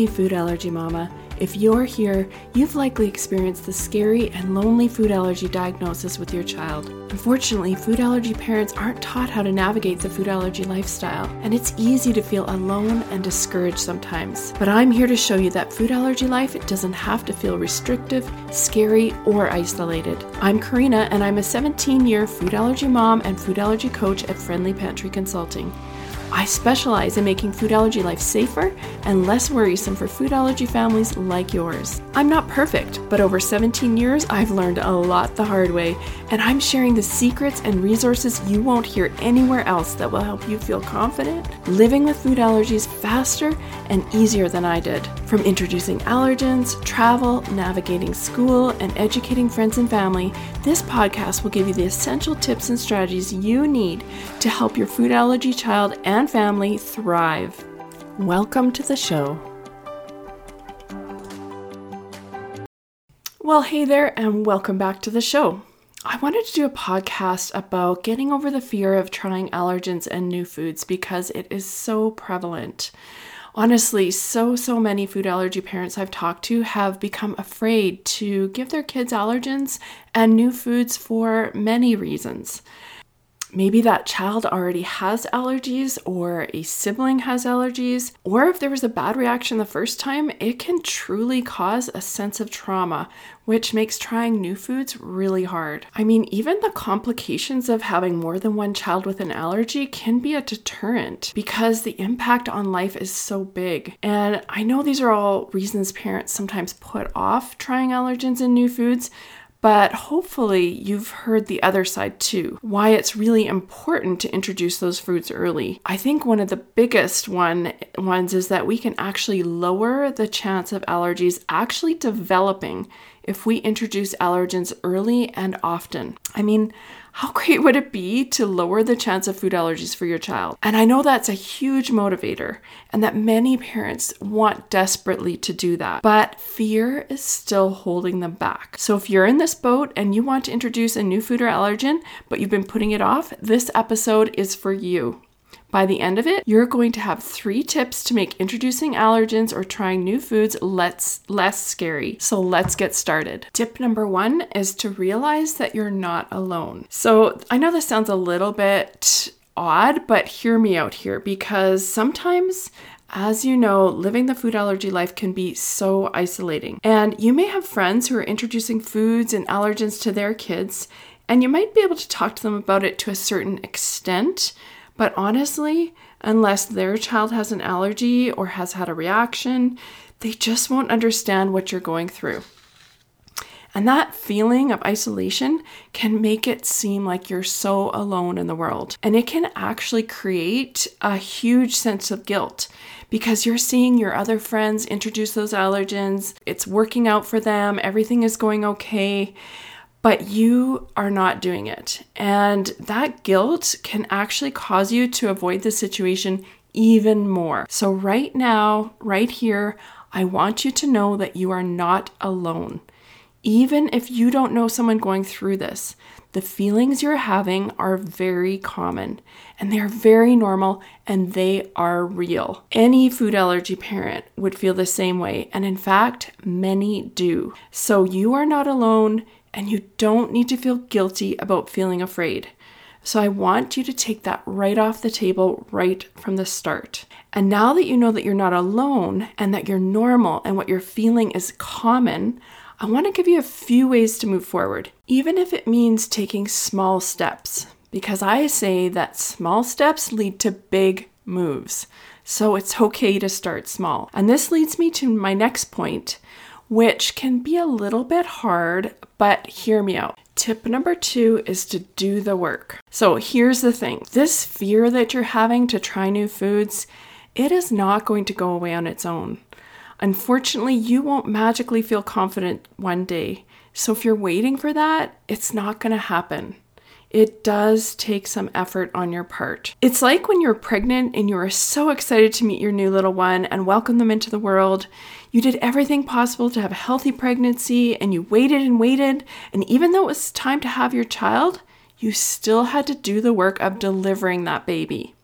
Hey, food allergy mama. If you're here, you've likely experienced the scary and lonely food allergy diagnosis with your child. Unfortunately, food allergy parents aren't taught how to navigate the food allergy lifestyle, and it's easy to feel alone and discouraged sometimes. But I'm here to show you that food allergy life doesn't have to feel restrictive, scary, or isolated. I'm Corinna, and I'm a 17 year food allergy mom and food allergy coach at Friendly Pantry Consulting. I specialize in making food allergy life safer and less worrisome for food allergy families like yours. I'm not perfect, but over 17 years, I've learned a lot the hard way, and I'm sharing the secrets and resources you won't hear anywhere else that will help you feel confident living with food allergies faster and easier than I did. From introducing allergens, travel, navigating school, and educating friends and family, this podcast will give you the essential tips and strategies you need to help your food allergy child and family thrive. Welcome to the show. Well, hey there, and welcome back to the show. I wanted to do a podcast about getting over the fear of trying allergens and new foods because it is so prevalent. Honestly, so, so many food allergy parents I've talked to have become afraid to give their kids allergens and new foods for many reasons maybe that child already has allergies or a sibling has allergies, or if there was a bad reaction the first time, it can truly cause a sense of trauma, which makes trying new foods really hard. I mean, even the complications of having more than one child with an allergy can be a deterrent because the impact on life is so big. And I know these are all reasons parents sometimes put off trying allergens and new foods. But hopefully, you've heard the other side too, why it's really important to introduce those foods early. I think one of the biggest one ones is that we can actually lower the chance of allergies actually developing if we introduce allergens early and often. I mean, how great would it be to lower the chance of food allergies for your child? And I know that's a huge motivator, and that many parents want desperately to do that, but fear is still holding them back. So if you're in this boat and you want to introduce a new food or allergen, but you've been putting it off, this episode is for you. By the end of it, you're going to have three tips to make introducing allergens or trying new foods less, less scary. So let's get started. Tip number one is to realize that you're not alone. So I know this sounds a little bit odd, but hear me out here because sometimes as you know, living the food allergy life can be so isolating. And you may have friends who are introducing foods and allergens to their kids, and you might be able to talk to them about it to a certain extent. But honestly, unless their child has an allergy or has had a reaction, they just won't understand what you're going through. And that feeling of isolation can make it seem like you're so alone in the world. And it can actually create a huge sense of guilt because you're seeing your other friends introduce those allergens, it's working out for them, everything is going okay but you are not doing it. And that guilt can actually cause you to avoid the situation even more. So, right now, right here, I want you to know that you are not alone. Even if you don't know someone going through this, the feelings you're having are very common and they're very normal and they are real. Any food allergy parent would feel the same way, and in fact, many do. So, you are not alone and you don't need to feel guilty about feeling afraid. So I want you to take that right off the table right from the start. And now that you know that you're not alone and that you're normal and what you're feeling is common, I want to give you a few ways to move forward, even if it means taking small steps, because I say that small steps lead to big moves. So it's okay to start small. And this leads me to my next point, which can be a little bit hard, but hear me out. Tip number two is to do the work. So here's the thing this fear that you're having to try new foods, it is not going to go away on its own. Unfortunately, you won't magically feel confident one day. So if you're waiting for that, it's not going to happen it does take some effort on your part. It's like when you're pregnant and you are so excited to meet your new little one and welcome them into the world. You did everything possible to have a healthy pregnancy and you waited and waited. And even though it was time to have your child, you still had to do the work of delivering that baby.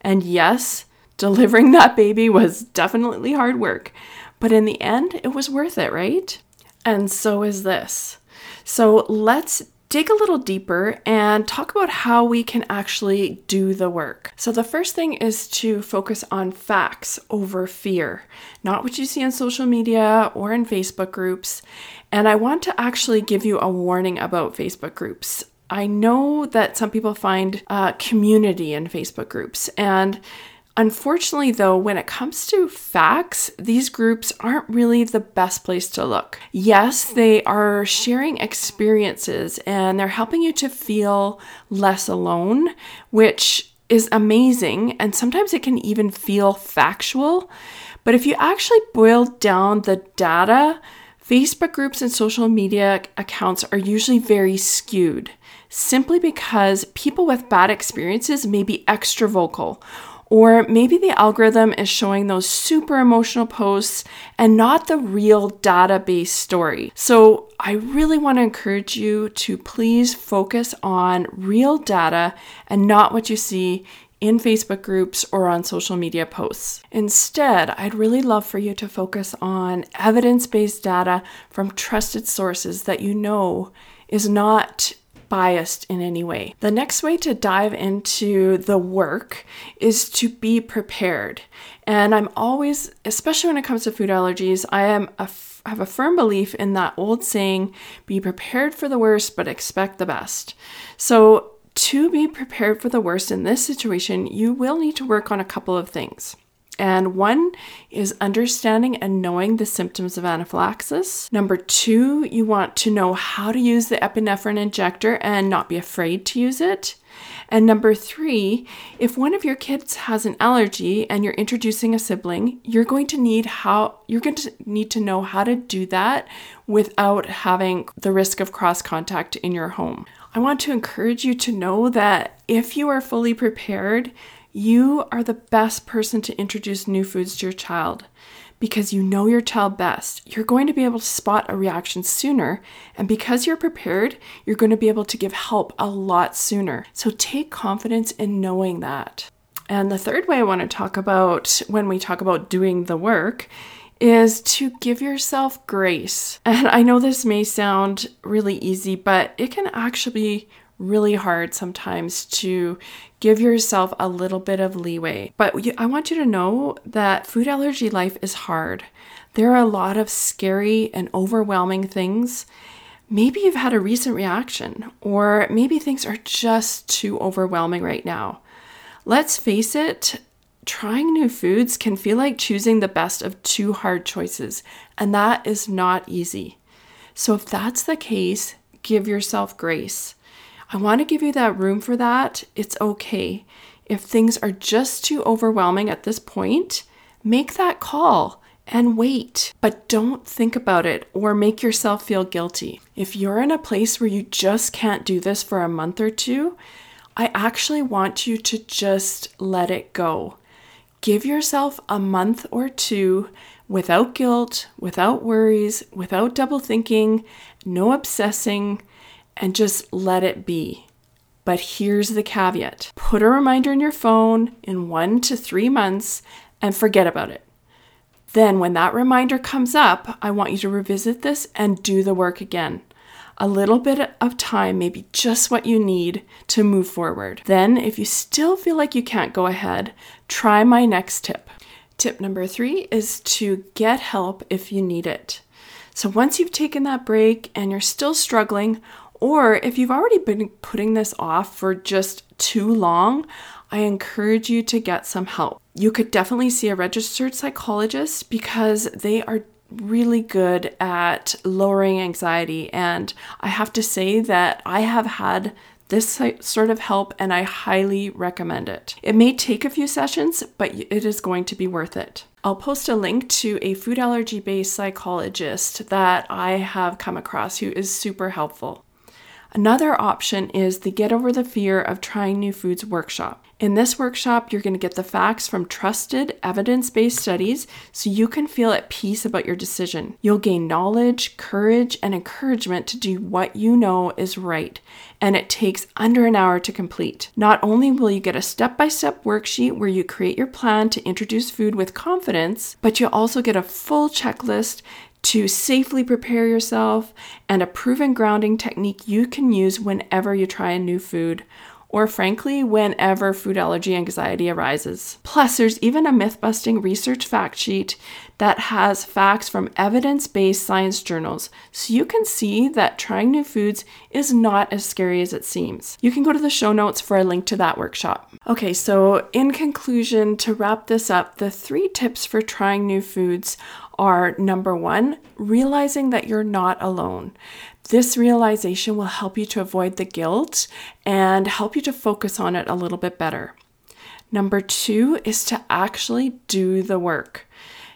And yes, Delivering that baby was definitely hard work, but in the end, it was worth it, right? And so is this. So let's dig a little deeper and talk about how we can actually do the work. So, the first thing is to focus on facts over fear, not what you see on social media or in Facebook groups. And I want to actually give you a warning about Facebook groups. I know that some people find uh, community in Facebook groups, and Unfortunately, though, when it comes to facts, these groups aren't really the best place to look. Yes, they are sharing experiences and they're helping you to feel less alone, which is amazing. And sometimes it can even feel factual. But if you actually boil down the data, Facebook groups and social media accounts are usually very skewed simply because people with bad experiences may be extra vocal or maybe the algorithm is showing those super emotional posts and not the real database story. So I really want to encourage you to please focus on real data and not what you see in Facebook groups or on social media posts. Instead, I'd really love for you to focus on evidence based data from trusted sources that you know is not biased in any way. The next way to dive into the work is to be prepared. And I'm always, especially when it comes to food allergies, I am a have a firm belief in that old saying be prepared for the worst, but expect the best. So, to be prepared for the worst in this situation, you will need to work on a couple of things. And one is understanding and knowing the symptoms of anaphylaxis. Number two, you want to know how to use the epinephrine injector and not be afraid to use it. And number three, if one of your kids has an allergy and you're introducing a sibling, you're going to need how you're going to need to know how to do that without having the risk of cross contact in your home. I want to encourage you to know that if you are fully prepared, you are the best person to introduce new foods to your child because you know your child best. You're going to be able to spot a reaction sooner, and because you're prepared, you're going to be able to give help a lot sooner. So take confidence in knowing that. And the third way I want to talk about when we talk about doing the work is to give yourself grace. And I know this may sound really easy, but it can actually be really hard sometimes to give yourself a little bit of leeway. But I want you to know that food allergy life is hard. There are a lot of scary and overwhelming things. Maybe you've had a recent reaction, or maybe things are just too overwhelming right now. Let's face it, trying new foods can feel like choosing the best of two hard choices, and that is not easy. So, if that's the case, give yourself grace. I want to give you that room for that. It's okay. If things are just too overwhelming at this point, make that call and wait. But don't think about it or make yourself feel guilty. If you're in a place where you just can't do this for a month or two, I actually want you to just let it go. Give yourself a month or two without guilt, without worries, without double thinking, no obsessing and just let it be. But here's the caveat put a reminder in your phone in one to three months and forget about it. Then, when that reminder comes up, I want you to revisit this and do the work again. A little bit of time may be just what you need to move forward. Then, if you still feel like you can't go ahead, try my next tip. Tip number three is to get help if you need it. So, once you've taken that break and you're still struggling, or if you've already been putting this off for just too long, I encourage you to get some help. You could definitely see a registered psychologist because they are really good at lowering anxiety. And I have to say that I have had this sort of help and I highly recommend it. It may take a few sessions, but it is going to be worth it. I'll post a link to a food allergy based psychologist that I have come across who is super helpful. Another option is the Get Over the Fear of Trying New Foods workshop. In this workshop, you're going to get the facts from trusted, evidence based studies so you can feel at peace about your decision. You'll gain knowledge, courage, and encouragement to do what you know is right, and it takes under an hour to complete. Not only will you get a step by step worksheet where you create your plan to introduce food with confidence, but you'll also get a full checklist to safely prepare yourself and a proven grounding technique you can use whenever you try a new food or frankly, whenever food allergy anxiety arises. Plus, there's even a myth busting research fact sheet that has facts from evidence based science journals, so you can see that trying new foods is not as scary as it seems. You can go to the show notes for a link to that workshop. Okay, so in conclusion, to wrap this up, the three tips for trying new foods are number one, realizing that you're not alone. This realization will help you to avoid the guilt and help you to focus on it a little bit better. Number two is to actually do the work.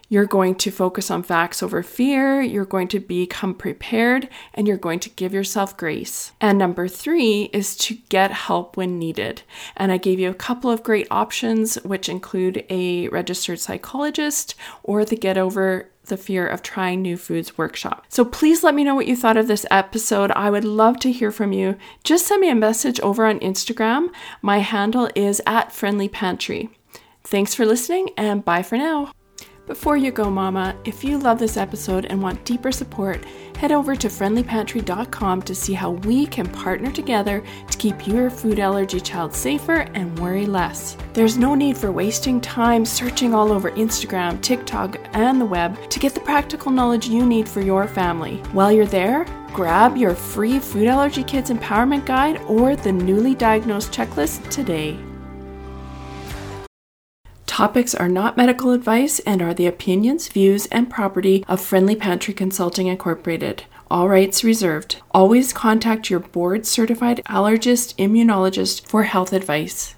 You're going to focus on facts over fear, you're going to become prepared, and you're going to give yourself grace. And number three is to get help when needed. And I gave you a couple of great options, which include a registered psychologist or the Get Over the Fear of Trying New Foods workshop. So please let me know what you thought of this episode. I would love to hear from you. Just send me a message over on Instagram. My handle is at Friendly Pantry. Thanks for listening and bye for now. Before you go, Mama, if you love this episode and want deeper support, head over to friendlypantry.com to see how we can partner together to keep your food allergy child safer and worry less. There's no need for wasting time searching all over Instagram, TikTok, and the web to get the practical knowledge you need for your family. While you're there, grab your free Food Allergy Kids Empowerment Guide or the newly diagnosed checklist today. Topics are not medical advice and are the opinions, views, and property of Friendly Pantry Consulting Incorporated. All rights reserved. Always contact your board certified allergist immunologist for health advice.